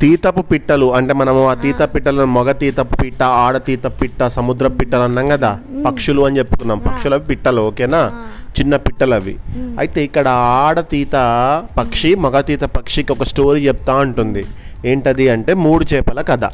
తీతపు పిట్టలు అంటే మనము ఆ తీత పిట్టలను మగ తీతపు పిట్ట ఆడ తీత పిట్ట సముద్ర పిట్టలు అన్నాం కదా? పక్షులు అని చెప్పుకున్నాం. పక్షుల పిట్టలు ఓకేనా? చిన్న పిట్టలు అవి అయితే ఇక్కడ ఆడ తీత పక్షి మగ తీత పక్షికి ఒక స్టోరీ చెప్తా ఉంటుంది ఏంటది అంటే మూడు చేపల కథ.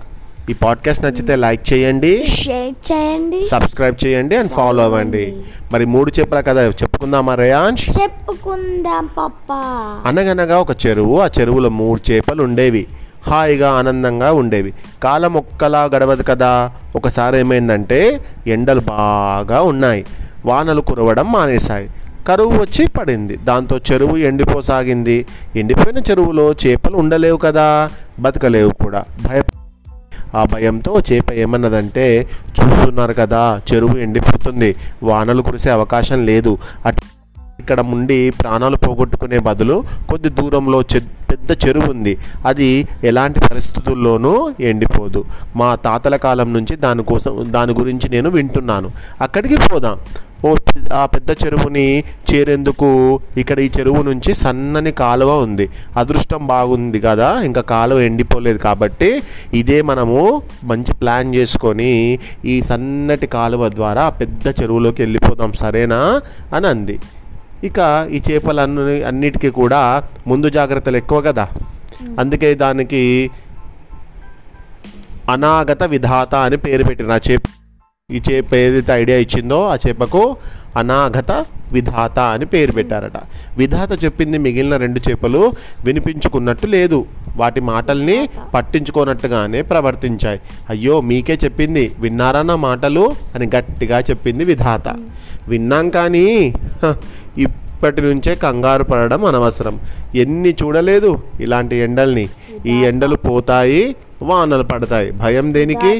ఈ పాడ్కాస్ట్ నచ్చితే లైక్ చేయండి షేర్ చేయండి. సబ్స్క్రైబ్ చేయండి అండ్ ఫాలో అవ్వండి. మరి మూడు చేపల కథ చెప్పుకుందామా రేయాంష్? చెప్పుకుందాం పప్పా అనగనగా ఒక చెరువు ఆ చెరువులో మూడు చేపలు ఉండేవి. హాయిగా ఆనందంగా ఉండేవి. కాలం ఒక్కలా గడవదు కదా. ఒకసారి ఏమైందంటే ఎండలు బాగా ఉన్నాయి. వానలు కురవడం మానేశాయి. కరువు వచ్చి పడింది. దాంతో చెరువు ఎండిపోసాగింది. ఎండిపోయిన చెరువులో చేపలు ఉండలేవు కదా. బతకలేవు కూడా. భయ ఆ భయంతో చేప ఏమన్నదంటే చూస్తున్నారు కదా చెరువు ఎండిపోతుంది వానలు కురిసే అవకాశం లేదు. అటు ఇక్కడ ఉండి ప్రాణాలు పోగొట్టుకునే బదులు కొద్ది దూరంలో చె- పెద్ద చెరువు ఉంది. అది ఎలాంటి పరిస్థితుల్లోనూ ఎండిపోదు. మా తాతల కాలం నుంచి దానికోసం దాని గురించి నేను వింటున్నాను. అక్కడికి పోదాం. ఓ ఆ పెద్ద చెరువుని చేరేందుకు ఇక్కడ ఈ చెరువు నుంచి సన్నని కాలువ ఉంది. అదృష్టం బాగుంది కదా ఇంకా కాలువ ఎండిపోలేదు కాబట్టి ఇదే మనము మంచి ప్లాన్ చేసుకొని ఈ సన్నటి కాలువ ద్వారా పెద్ద చెరువులోకి వెళ్ళిపోదాం సరేనా? అని అంది. ఇక ఈ చేపలన్నీ అన్నిటికీ కూడా ముందు జాగ్రత్తలు ఎక్కువ కదా. అందుకే దానికి అనాగత విధాత అని పేరు పెట్టిన చేప ఈ చేప ఏదైతే ఐడియా ఇచ్చిందో ఆ చేపకు అనాగత విధాత అని పేరు పెట్టారట. విధాత చెప్పింది మిగిలిన రెండు చేపలు వినిపించుకున్నట్టు లేదు. వాటి మాటల్ని పట్టించుకోనట్టుగానే ప్రవర్తించాయి. అయ్యో మీకే చెప్పింది. విన్నారా నా మాటలు? అని గట్టిగా చెప్పింది విధాత. విన్నాం కానీ ఇప్పటి నుంచే కంగారు పడడం అనవసరం. ఎన్ని చూడలేదు ఇలాంటి ఎండల్ని. ఈ ఎండలు పోతాయి వానలు పడతాయి. భయం దేనికి?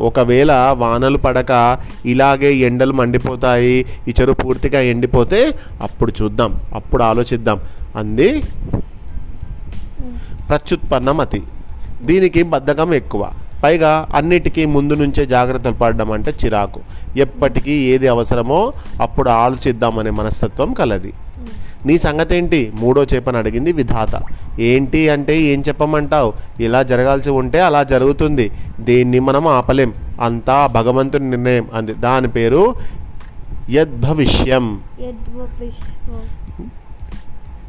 ఒకవేళ వానలు పడక ఇలాగే ఎండలు మండిపోతాయి ఈ చెరువు పూర్తిగా ఎండిపోతే అప్పుడు చూద్దాం అప్పుడు ఆలోచిద్దాం. అంది ప్రత్యుత్పన్నమతి. దీనికి బద్ధకం ఎక్కువ. పైగా అన్నిటికీ ముందు నుంచే జాగ్రత్తలు పడడం అంటే చిరాకు. ఎప్పటికీ ఏది అవసరమో అప్పుడు ఆలోచిద్దామనే మనస్తత్వం కలది. నీ సంగతి ఏంటి మూడో చేపని అడిగింది విధాత. ఏంటి అంటే ఏం చెప్పమంటావు? ఇలా జరగాల్సి ఉంటే అలా జరుగుతుంది. దేన్ని మనం ఆపలేం. అంతా భగవంతుని నిర్ణయం అంది. దాని పేరు యద్భవిష్యం.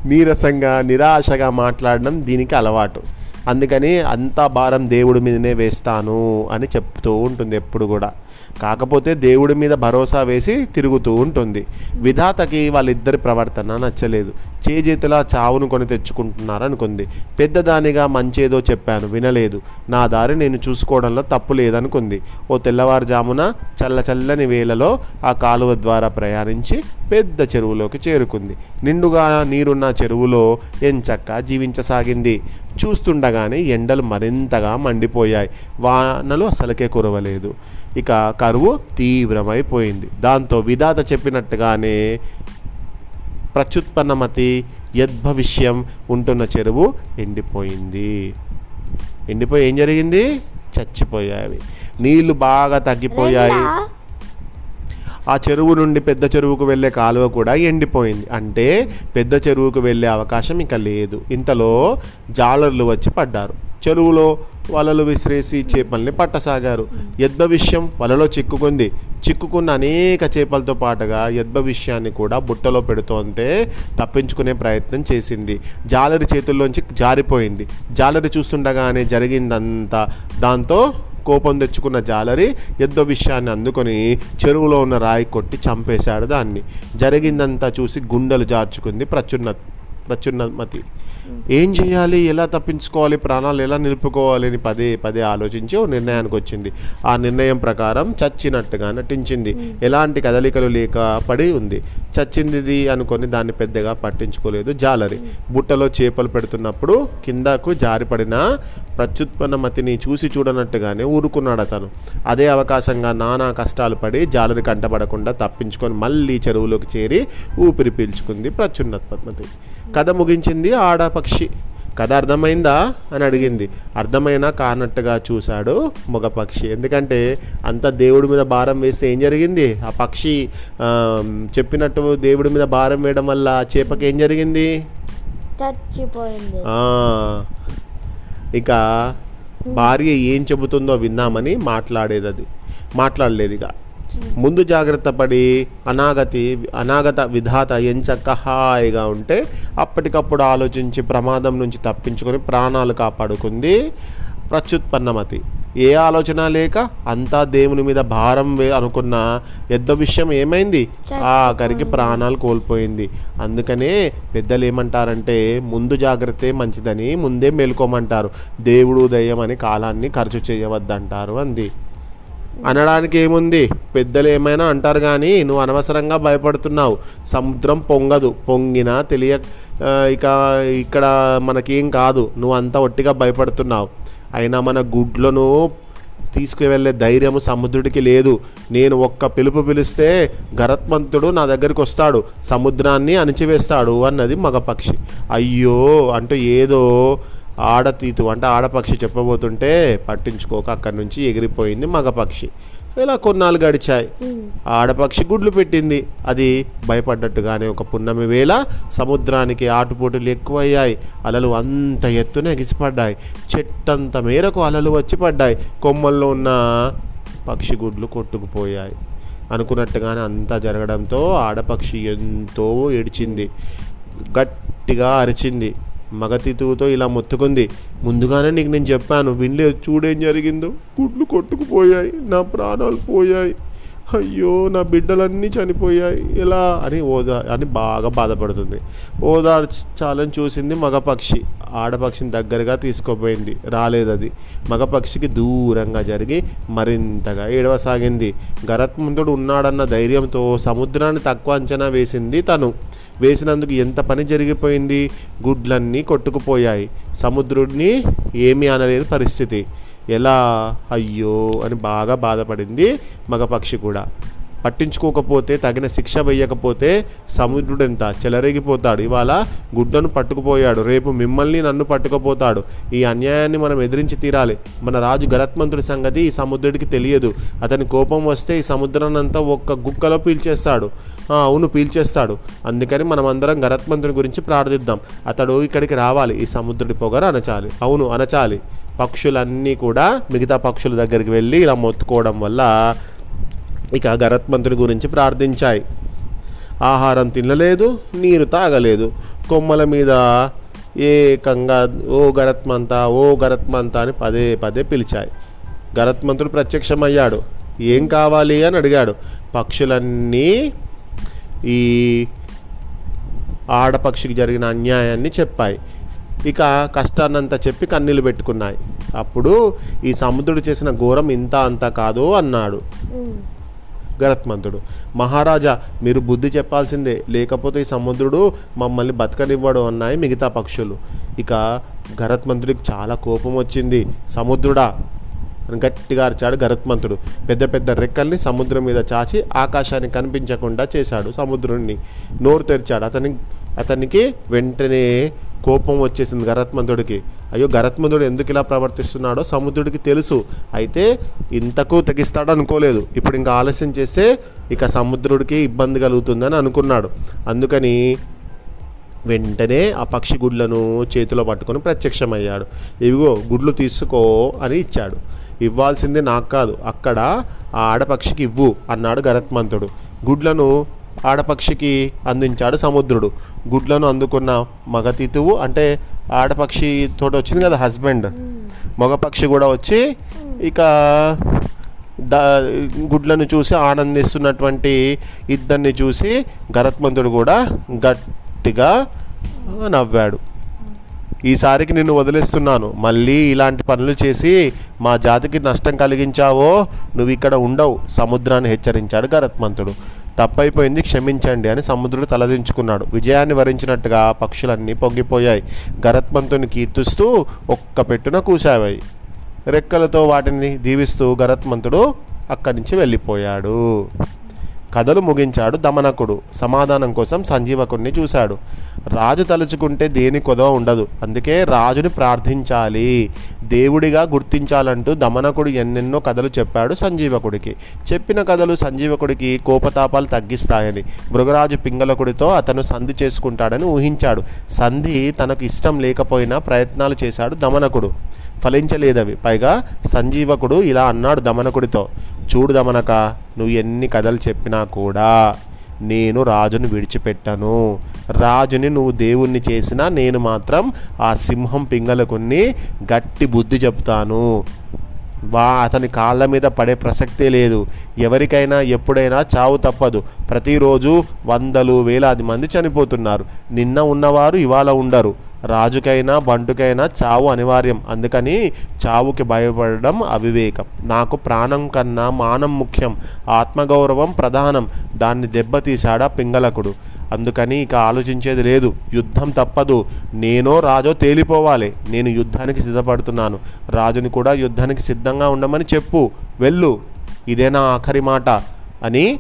నీరసంగా నిరాశగా మాట్లాడడం దీనికి అలవాటు. అందుకని అంతా భారం దేవుడి మీదనే వేస్తాను అని చెప్తూ ఉంటుంది ఎప్పుడు కూడా. కాకపోతే దేవుడి మీద భరోసా వేసి తిరుగుతూ ఉంటుంది. విధాతకి వాళ్ళిద్దరి ప్రవర్తన నచ్చలేదు. చేజేతులా చావును కొని తెచ్చుకుంటున్నారు అనుకుంది పెద్దదానిగా మంచేదో చెప్పాను వినలేదు. నా దారి నేను చూసుకోవడంలో తప్పు లేదనుకుంది. ఓ తెల్లవారుజామున చల్ల చల్లని వేళలో ఆ కాలువ ద్వారా ప్రయాణించి పెద్ద చెరువులోకి చేరుకుంది. నిండుగా నీరున్న చెరువులో ఎంచక్క జీవించసాగింది. చూస్తుండగానే ఎండలు మరింతగా మండిపోయాయి. వానలు అసలుకే కురవలేదు. ఇక కరువు తీవ్రమైపోయింది. దాంతో విధాత చెప్పినట్టుగానే ప్రత్యుత్పన్నమతి యద్భవిష్యం ఉంటున్న చెరువు ఎండిపోయింది. ఎండిపోయి ఏం జరిగింది? చచ్చిపోయాయి. నీళ్ళు బాగా తగ్గిపోయాయి. ఆ చెరువు నుండి పెద్ద చెరువుకు వెళ్ళే కాలువ కూడా ఎండిపోయింది. అంటే పెద్ద చెరువుకు వెళ్ళే అవకాశం ఇక లేదు. ఇంతలో జాలర్లు వచ్చి పడ్డారు. చెరువులో వలలు విసిరేసి చేపల్ని పట్టసాగారు. యద్భవిష్యం వలలో చిక్కుకుంది. చిక్కుకున్న అనేక చేపలతో పాటుగా యద్భవిష్యాన్ని కూడా బుట్టలో పెడుతోంటే తప్పించుకునే ప్రయత్నం చేసింది. జాలరి చేతుల్లోంచి జారిపోయింది. జాలరి చూస్తుండగానే జరిగిందంతా. దాంతో కోపం తెచ్చుకున్న జాలరి యుద్ధ విషయాన్ని అందుకొని చెరువులో ఉన్న రాయి కొట్టి చంపేశాడు దాన్ని. జరిగిందంతా చూసి గుండెలు జార్చుకుంది ప్రచున్న ప్రచున్నమతి ఏం చేయాలి? ఎలా తప్పించుకోవాలి? ప్రాణాలు ఎలా నిలుపుకోవాలి అని పదే పదే ఆలోచించి ఓ నిర్ణయానికి వచ్చింది. ఆ నిర్ణయం ప్రకారం చచ్చినట్టుగా నటించింది. ఎలాంటి కదలికలు లేక పడి ఉంది. చచ్చింది అనుకొని దాన్ని పెద్దగా పట్టించుకోలేదు జాలరి. బుట్టలో చేపలు పెడుతున్నప్పుడు కిందకు జారిపడిన ప్రత్యుత్పన్నమతిని చూసి చూడనట్టుగానే ఊరుకున్నాడు అతను. అదే అవకాశంగా నానా కష్టాలు పడి జాలరి కంటపడకుండా తప్పించుకొని మళ్ళీ చెరువులోకి చేరి ఊపిరి పీల్చుకుంది ప్రచున్నత్పతి. కథ ముగించింది ఆడపక్షి కథ అర్థమైందా? అని అడిగింది. అర్థమైనా కానట్టుగా చూశాడు మగ పక్షి. ఎందుకంటే అంత దేవుడి మీద భారం వేస్తే ఏం జరిగింది? ఆ పక్షి చెప్పినట్టు దేవుడి మీద భారం వేయడం వల్ల చేపకి ఏం జరిగింది? ఇక భార్య ఏం చెబుతుందో విందామని మాట్లాడేది అది. మాట్లాడలేదు ఇక. ముందు జాగ్రత్త పడి అనాగతి అనాగత విధాత ఎంచక్క హాయిగా ఉంటే అప్పటికప్పుడు ఆలోచించి ప్రమాదం నుంచి తప్పించుకొని ప్రాణాలు కాపాడుకుంది ప్రత్యుత్పన్నమతి. ఏ ఆలోచన లేక అంతా దేవుని మీద భారం వే అనుకున్న పెద్ద విషయం ఏమైంది? ఆఖరికి ప్రాణాలు కోల్పోయింది. అందుకనే పెద్దలు ఏమంటారంటే ముందు జాగ్రత్తే మంచిదని ముందే మేల్కోమంటారు. దేవుడు దయ్యం అని కాలాన్ని ఖర్చు చేయవద్దంటారు అంది. అనడానికి ఏముంది? పెద్దలు ఏమైనా అంటారు కానీ నువ్వు అనవసరంగా భయపడుతున్నావు. సముద్రం పొంగదు. పొంగినా తెలియ ఇక ఇక్కడ మనకేం కాదు. నువ్వు అంతా ఒట్టిగా భయపడుతున్నావు. అయినా మన గుడ్లను తీసుకువెళ్ళే ధైర్యము సముద్రుడికి లేదు. నేను ఒక్క పిలుపు పిలిస్తే గరత్మంతుడు నా దగ్గరికి వస్తాడు. సముద్రాన్ని అణిచివేస్తాడు అన్నది మగపక్షి అయ్యో! అంటూ ఏదో ఆడతీతు అంటే ఆడపక్షి చెప్పబోతుంటే పట్టించుకోక అక్కడి నుంచి ఎగిరిపోయింది మగపక్షి. ఇలా కొన్నాళ్ళు గడిచాయి. ఆడపక్షి గుడ్లు పెట్టింది. అది భయపడ్డట్టుగానే ఒక పున్నమి వేళ సముద్రానికి ఆటుపోటులు ఎక్కువయ్యాయి. అలలు అంత ఎత్తున ఎగిసిపడ్డాయి. చెట్టంత మేరకు అలలు వచ్చి పడ్డాయి. కొమ్మల్లో ఉన్న పక్షి గుడ్లు కొట్టుకుపోయాయి. అనుకున్నట్టుగానే అంతా జరగడంతో ఆడపక్షి ఎంతో ఏడ్చింది. గట్టిగా అరిచింది. మగతితువుతో ఇలా మొత్తుకుంది. ముందుగానే నీకు నేను చెప్పాను వినలేదు చూడేం జరిగిందో? గుడ్లు కొట్టుకుపోయాయి నా ప్రాణాలు పోయాయి. అయ్యో నా బిడ్డలన్నీ చనిపోయాయి. ఎలా? అని ఓదా అని బాగా బాధపడుతుంది. ఓదార్చాలని చూసింది మగపక్షి. ఆడపక్షిని దగ్గరగా తీసుకోపోయింది రాలేదు అది మగపక్షికి దూరంగా జరిగి మరింతగా ఏడవసాగింది. గరత్మంతుడు ఉన్నాడన్న ధైర్యంతో సముద్రాన్ని తక్కువ అంచనా వేసింది తను. వేసినందుకు ఎంత పని జరిగిపోయింది? గుడ్లన్నీ కొట్టుకుపోయాయి. సముద్రుడిని ఏమీ అనలేని పరిస్థితి. ఎలా అయ్యో అని బాగా బాధపడింది మగపక్షి కూడా. పట్టించుకోకపోతే తగిన శిక్ష వేయకపోతే సముద్రుడు ఎంత చెలరేగిపోతాడు. ఇవాళ గుడ్డను పట్టుకుపోయాడు. రేపు మిమ్మల్ని నన్ను పట్టుకుపోతాడు. ఈ అన్యాయాన్ని మనం ఎదిరించి తీరాలి. మన రాజు గరత్మంతుడి సంగతి ఈ సముద్రుడికి తెలియదు. అతని కోపం వస్తే ఈ సముద్రాన్నంతా ఒక్క గుక్కలో పీల్చేస్తాడు. అవును పీల్చేస్తాడు. అందుకని మనం అందరం గరత్మంతుడి గురించి ప్రార్థిద్దాం. అతడు ఇక్కడికి రావాలి. ఈ సముద్రుడి పొగరు అనచాలి అవును అనచాలి పక్షులన్నీ కూడా మిగతా పక్షుల దగ్గరికి వెళ్ళి ఇలా మొత్తుకోవడం వల్ల ఇక గరత్మంతుడి గురించి ప్రార్థించాయి. ఆహారం తినలేదు నీరు తాగలేదు. కొమ్మల మీద ఏకంగా ఓ గరత్మంత ఓ గరత్మంత అని పదే పదే పిలిచాయి. గరత్మంతుడు ప్రత్యక్షమయ్యాడు. ఏం కావాలి? అని అడిగాడు. పక్షులన్నీ ఈ ఆడపక్షికి జరిగిన అన్యాయాన్ని చెప్పాయి. ఇక కష్టాన్నంతా చెప్పి కన్నీళ్ళు పెట్టుకున్నాయి. అప్పుడు ఈ సముద్రుడు చేసిన ఘోరం ఇంత అంత కాదు అన్నాడు. గరత్మంతుడు మహారాజా మీరు బుద్ధి చెప్పాల్సిందే. లేకపోతే ఈ సముద్రుడు మమ్మల్ని బతకనివ్వడు అన్నాయి మిగతా పక్షులు. ఇక గరత్మంతుడికి చాలా కోపం వచ్చింది. సముద్రుడా అని గట్టిగా అరిచాడు గరత్మంతుడు. పెద్ద పెద్ద రెక్కల్ని సముద్రం మీద చాచి ఆకాశాన్ని కనిపించకుండా చేశాడు సముద్రుణ్ణి. నోరు తెరిచాడు. అతని అతనికి వెంటనే కోపం వచ్చేసింది గరత్మంతుడికి. అయ్యో గరత్మంతుడు ఎందుకు ఇలా ప్రవర్తిస్తున్నాడో సముద్రుడికి తెలుసు. అయితే ఇంతకు తెగిస్తాడు అనుకోలేదు ఇప్పుడు ఇంకా ఆలస్యం చేస్తే ఇక సముద్రుడికి ఇబ్బంది కలుగుతుందని అనుకున్నాడు. అందుకని వెంటనే ఆ పక్షి గుడ్లను చేతిలో పట్టుకొని ప్రత్యక్షమయ్యాడు. ఇవిగో గుడ్లు తీసుకో అని ఇచ్చాడు. ఇవ్వాల్సింది నాకు కాదు అక్కడ ఆ ఆడపక్షికి ఇవ్వు అన్నాడు గరత్మంతుడు. గుడ్లను ఆడపక్షికి అందించాడు సముద్రుడు. గుడ్లను అందుకున్న మగతితువు అంటే ఆడపక్షి తోటి వచ్చింది కదా హస్బెండ్. మగపక్షి కూడా వచ్చి ఇక గుడ్లను చూసి ఆనందిస్తున్నటువంటి ఇద్దరిని చూసి గరత్మంతుడు కూడా గట్టిగా నవ్వాడు. ఈసారికి నిన్ను వదిలేస్తున్నాను. మళ్ళీ ఇలాంటి పనులు చేసి మా జాతికి నష్టం కలిగించావో నువ్వు ఇక్కడ ఉండవు. సముద్రాన్ని హెచ్చరించాడు గరత్మంతుడు. తప్పైపోయింది క్షమించండి అని సముద్రుడు తలదించుకున్నాడు. విజయాన్ని వరించినట్టుగా పక్షులన్నీ పొంగిపోయాయి. గరత్మంతుని కీర్తిస్తూ ఒక్క పెట్టున కూసావాయి రెక్కలతో వాటిని దీవిస్తూ గరత్మంతుడు అక్కడి నుంచి వెళ్ళిపోయాడు. కథలు ముగించాడు దమనకుడు. సమాధానం కోసం సంజీవకుడిని చూశాడు. రాజు తలుచుకుంటే దేని కొదవ ఉండదు. అందుకే రాజుని ప్రార్థించాలి. దేవుడిగా గుర్తించాలంటూ దమనకుడు ఎన్నెన్నో కథలు చెప్పాడు సంజీవకుడికి. చెప్పిన కథలు సంజీవకుడికి కోపతాపాలు తగ్గిస్తాయని మృగరాజు పింగళకుడితో అతను సంధి చేసుకుంటాడని ఊహించాడు. సంధి తనకు ఇష్టం లేకపోయినా ప్రయత్నాలు చేశాడు దమనకుడు. ఫలించలేదవి. పైగా సంజీవకుడు ఇలా అన్నాడు దమనకుడితో. చూడుదమనక నువ్వు ఎన్ని కథలు చెప్పినా కూడా నేను రాజును విడిచిపెట్టను. రాజుని నువ్వు దేవుణ్ణి చేసినా నేను మాత్రం ఆ సింహం పింగలకుని గట్టి బుద్ధి చెప్తాను వా అతని కాళ్ళ మీద పడే ప్రసక్తే లేదు. ఎవరికైనా ఎప్పుడైనా చావు తప్పదు. ప్రతిరోజు వందలు వేలాది మంది చనిపోతున్నారు. నిన్న ఉన్నవారు ఇవాళ ఉండరు. రాజుకైనా బంటుకైనా చావు అనివార్యం. అందుకని చావుకి భయపడడం అవివేకం. నాకు ప్రాణం కన్నా మానం ముఖ్యం. ఆత్మగౌరవం ప్రధానం. దాన్ని దెబ్బతీశాడా పింగళకుడు. అందుకని ఇక ఆలోచించేది లేదు. యుద్ధం తప్పదు. నేనో రాజో తేలిపోవాలి. నేను యుద్ధానికి సిద్ధపడుతున్నాను. రాజుని కూడా యుద్ధానికి సిద్ధంగా ఉండమని చెప్పు. వెళ్ళు. ఇదే నా ఆఖరి మాట అని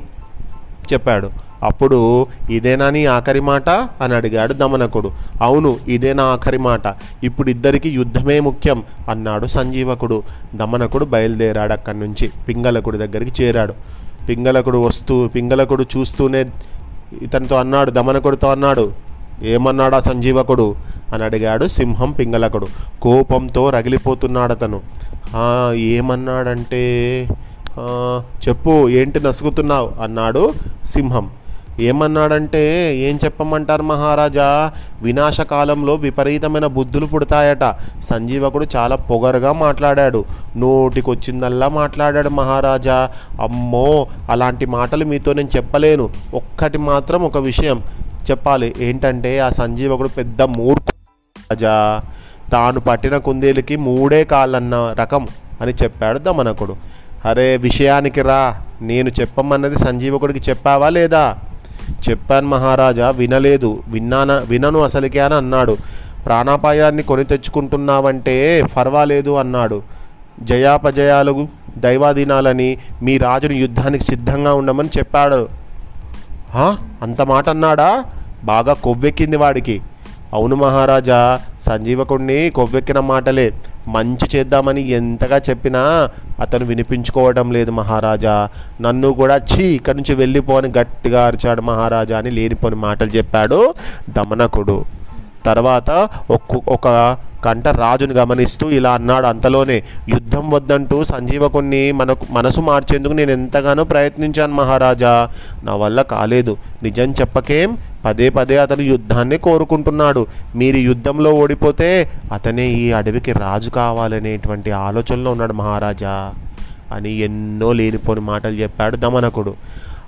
చెప్పాడు. అప్పుడు ఇదేనా నీ ఆఖరి మాట? అని అడిగాడు దమనకుడు. అవును ఇదే నా ఆఖరి మాట. ఇప్పుడు ఇద్దరికి యుద్ధమే ముఖ్యం అన్నాడు సంజీవకుడు. దమనకుడు బయలుదేరాడు అక్కడి నుంచి పింగళకుడి దగ్గరికి చేరాడు. పింగళకుడు వస్తూ పింగళకుడు చూస్తూనే ఇతనితో అన్నాడు దమనకుడితో అన్నాడు ఏమన్నాడా సంజీవకుడు? అని అడిగాడు సింహం పింగళకుడు. కోపంతో రగిలిపోతున్నాడు అతను ఏమన్నాడంటే? చెప్పు ఏంటి నసుగుతున్నావు? అన్నాడు సింహం. ఏమన్నాడంటే ఏం చెప్పమంటారు మహారాజా? వినాశకాలంలో విపరీతమైన బుద్ధులు పుడతాయట. సంజీవకుడు చాలా పొగరుగా మాట్లాడాడు. నోటికొచ్చిందల్లా మాట్లాడాడు మహారాజా. అమ్మో అలాంటి మాటలు మీతో నేను చెప్పలేను. ఒక్కటి మాత్రం ఒక విషయం చెప్పాలి. ఏంటంటే ఆ సంజీవకుడు పెద్ద మూర్ఖు రాజా. తాను పట్టిన కుందేలుకి మూడే కాళ్ళన్న రకం అని చెప్పాడు దమనకుడు. అరే విషయానికి రా. నేను చెప్పమన్నది సంజీవకుడికి చెప్పావా లేదా? చెప్పాను మహారాజా వినలేదు. విన్నాన వినను అసలుకే అని అన్నాడు. ప్రాణాపాయాన్ని కొని తెచ్చుకుంటున్నావంటే పర్వాలేదు అన్నాడు. జయాపజయాలు దైవాధీనాలని మీ రాజుని యుద్ధానికి సిద్ధంగా ఉండమని చెప్పాడు. అంత మాట అన్నాడా? బాగా కొవ్వెక్కింది వాడికి. అవును మహారాజా సంజీవకుణ్ణి కొవ్వెక్కిన మాటలే. మంచి చేద్దామని ఎంతగా చెప్పినా అతను వినిపించుకోవడం లేదు మహారాజా. నన్ను కూడా ఛీ ఇక్కడి నుంచి వెళ్ళిపోని గట్టిగా అరిచాడు మహారాజా అని లేనిపోని మాటలు చెప్పాడు దమనకుడు. తర్వాత ఒక్కొక్క ఒక కంట రాజును గమనిస్తూ ఇలా అన్నాడు అంతలోనే యుద్ధం వద్దంటూ సంజీవకుణ్ణి మనకు మనసు మార్చేందుకు నేను ఎంతగానో ప్రయత్నించాను మహారాజా. నా వల్ల కాలేదు. నిజం చెప్పకేం? పదే పదే అతను యుద్ధాన్ని కోరుకుంటున్నాడు. మీరు యుద్ధంలో ఓడిపోతే అతనే ఈ అడవికి రాజు కావాలనేటువంటి ఆలోచనలో ఉన్నాడు మహారాజా. అని ఎన్నో లేనిపోని మాటలు చెప్పాడు దమనకుడు.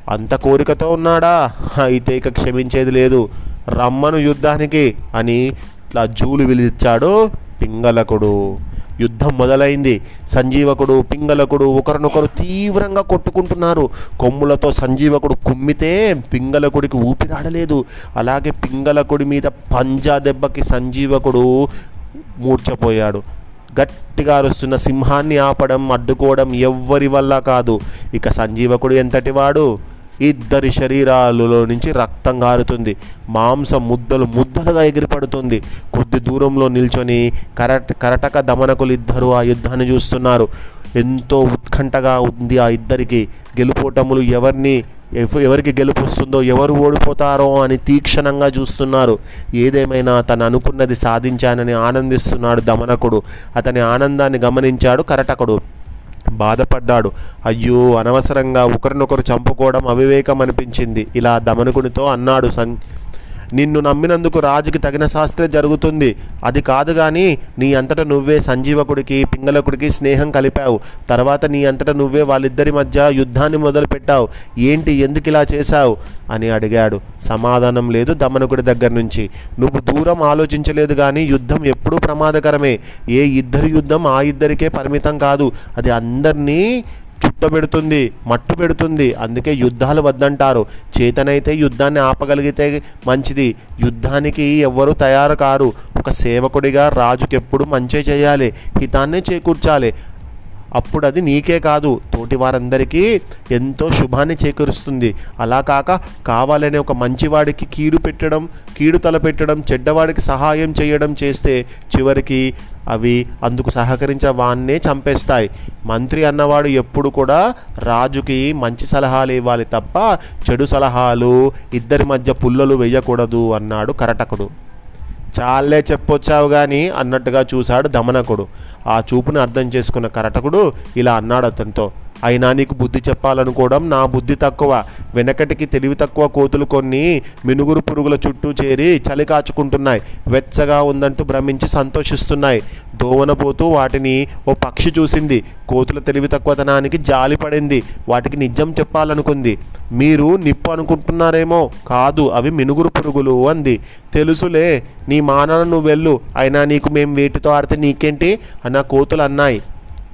అంత కోరికతో ఉన్నాడా? అయితే ఇక క్షమించేది లేదు. రమ్మను యుద్ధానికి అని ఇట్లా జూలు విలిచాడు పింగళకుడు. యుద్ధం మొదలైంది. సంజీవకుడు పింగళకుడు ఒకరినొకరు తీవ్రంగా కొట్టుకుంటున్నారు. కొమ్ములతో సంజీవకుడు కుమ్మితే పింగళకుడికి ఊపిరాడలేదు. అలాగే పింగళకుడి మీద పంజా దెబ్బకి సంజీవకుడు మూర్చపోయాడు గట్టిగా అరుస్తున్న సింహాన్ని ఆపడం అడ్డుకోవడం ఎవ్వరి వల్ల కాదు. ఇక సంజీవకుడు ఎంతటివాడు? ఇద్దరి శరీరాలలో నుంచి రక్తం గారుతుంది. మాంసం ముద్దలు ముద్దలుగా ఎగిరిపడుతుంది. కొద్ది దూరంలో నిల్చొని కరట కరటక దమనకులు ఇద్దరు ఆ యుద్ధాన్ని చూస్తున్నారు. ఎంతో ఉత్కంఠగా ఉంది ఆ ఇద్దరికి. గెలుపోటములు ఎవరిని ఎవరికి గెలుపు వస్తుందో ఎవరు ఓడిపోతారో అని తీక్షణంగా చూస్తున్నారు. ఏదేమైనా తను అనుకున్నది సాధించానని ఆనందిస్తున్నాడు దమనకుడు. అతని ఆనందాన్ని గమనించాడు కరటకుడు. బాధపడ్డాడు. అయ్యో అనవసరంగా ఒకరినొకరు చంపుకోవడం అవివేకం అనిపించింది ఇలా దమనుకునితో అన్నాడు సం నిన్ను నమ్మినందుకు రాజుకి తగిన శాస్త్రే జరుగుతుంది. అది కాదు కానీ నీ అంతట నువ్వే సంజీవకుడికి పింగళకుడికి స్నేహం కలిపావు. తర్వాత నీ అంతట నువ్వే వాళ్ళిద్దరి మధ్య యుద్ధాన్ని మొదలుపెట్టావు. ఏంటి ఎందుకు ఇలా చేశావు? అని అడిగాడు. సమాధానం లేదు దమనకుడి దగ్గర నుంచి. నువ్వు దూరం ఆలోచించలేదు కానీ యుద్ధం ఎప్పుడూ ప్రమాదకరమే. ఏ ఇద్దరి యుద్ధం ఆ ఇద్దరికే పరిమితం కాదు. అది అందరినీ చుట్ట పెడుతుంది మట్టు పెడుతుంది. అందుకే యుద్ధాలు వద్దంటారు. చేతనైతే యుద్ధాన్ని ఆపగలిగితే మంచిది. యుద్ధానికి ఎవ్వరూ తయారు కారు. ఒక సేవకుడిగా రాజుకెప్పుడు మంచి చేయాలి. హితాన్నే చేకూర్చాలి. అప్పుడు అది నీకే కాదు. తోటి వారందరికీ ఎంతో శుభాన్ని చేకూరుస్తుంది. అలా కాక కావాలనే ఒక మంచివాడికి కీడు పెట్టడం కీడు తలపెట్టడం చెడ్డవాడికి సహాయం చేయడం చేస్తే చివరికి అవి అందుకు సహకరించే వాన్నే చంపేస్తాయి. మంత్రి అన్నవాడు ఎప్పుడు కూడా రాజుకి మంచి సలహాలు ఇవ్వాలి తప్ప చెడు సలహాలు ఇద్దరి మధ్య పుల్లలు వేయకూడదు అన్నాడు కరటకుడు. చాలే చెప్పొచ్చావు కానీ అన్నట్టుగా చూశాడు దమనకుడు. ఆ చూపును అర్థం చేసుకున్న కరటకుడు ఇలా అన్నాడు అతనితో అయినా నీకు బుద్ధి చెప్పాలనుకోవడం నా బుద్ధి తక్కువ. వెనకటికి తెలివి తక్కువ కోతులు కొన్ని మినుగురు పురుగుల చుట్టూ చేరి చలి కాచుకుంటున్నాయి. వెచ్చగా ఉందంటూ భ్రమించి సంతోషిస్తున్నాయి. దోవనపోతూ వాటిని ఓ పక్షి చూసింది. కోతుల తెలివి తక్కువతనానికి జాలి పడింది. వాటికి నిజం చెప్పాలనుకుంది. మీరు నిప్పు అనుకుంటున్నారేమో? కాదు అవి మినుగురు పురుగులు అంది. తెలుసులే నీ మానాన నువ్వు వెళ్ళు అయినా నీకు మేము వేటితో ఆడితే నీకేంటి? అన్న కోతులు అన్నాయి.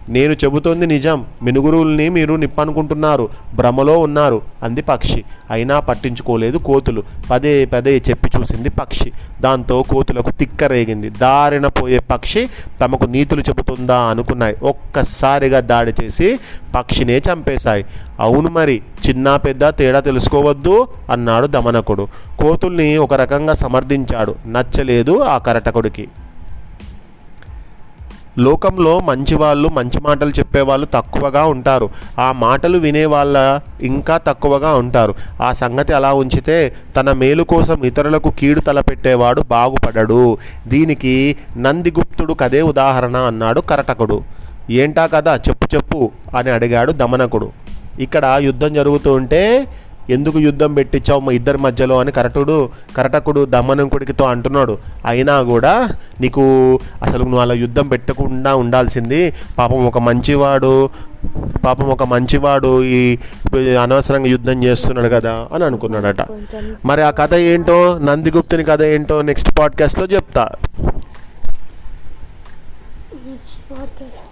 నేను చెబుతోంది నిజం. మినుగురుల్ని మీరు నిప్పనుకుంటున్నారు. భ్రమలో ఉన్నారు అంది పక్షి. అయినా పట్టించుకోలేదు కోతులు. పదే పదే చెప్పి చూసింది పక్షి. దాంతో కోతులకు తిక్కరేగింది. దారిన పోయే పక్షి తమకు నీతులు చెబుతుందా అనుకున్నాయి. ఒక్కసారిగా దాడి చేసి పక్షినే చంపేశాయి. అవును మరి చిన్న పెద్ద తేడా తెలుసుకోవద్దు అన్నాడు దమనకుడు. కోతుల్ని ఒక రకంగా సమర్థించాడు. నచ్చలేదు ఆ కరటకుడికి. లోకంలో మంచి వాళ్ళు మంచి మాటలు చెప్పేవాళ్ళు తక్కువగా ఉంటారు. ఆ మాటలు వినే వాళ్ళ ఇంకా తక్కువగా ఉంటారు. ఆ సంగతి అలా ఉంచితే తన మేలు కోసం ఇతరులకు కీడు తలపెట్టేవాడు బాగుపడడు. దీనికి నందిగుప్తుడు కదే ఉదాహరణ అన్నాడు కరటకుడు. ఏంటా కదా చెప్పు చెప్పు అని అడిగాడు దమనకుడు. ఇక్కడ యుద్ధం జరుగుతూ ఉంటే ఎందుకు యుద్ధం పెట్టించావు మా ఇద్దరి మధ్యలో అని కరటుడు కరటకుడు దమనంకుడికితో అంటున్నాడు. అయినా కూడా నీకు అసలు నువ్వు అలా యుద్ధం పెట్టకుండా ఉండాల్సింది పాపం ఒక మంచివాడు పాపం ఒక మంచివాడు ఈ అనవసరంగా యుద్ధం చేస్తున్నాడు కదా అని అనుకున్నాడట. మరి ఆ కథ ఏంటో నందిగుప్తుని కథ ఏంటో నెక్స్ట్ పాడ్కాస్ట్లో చెప్తా. Next podcast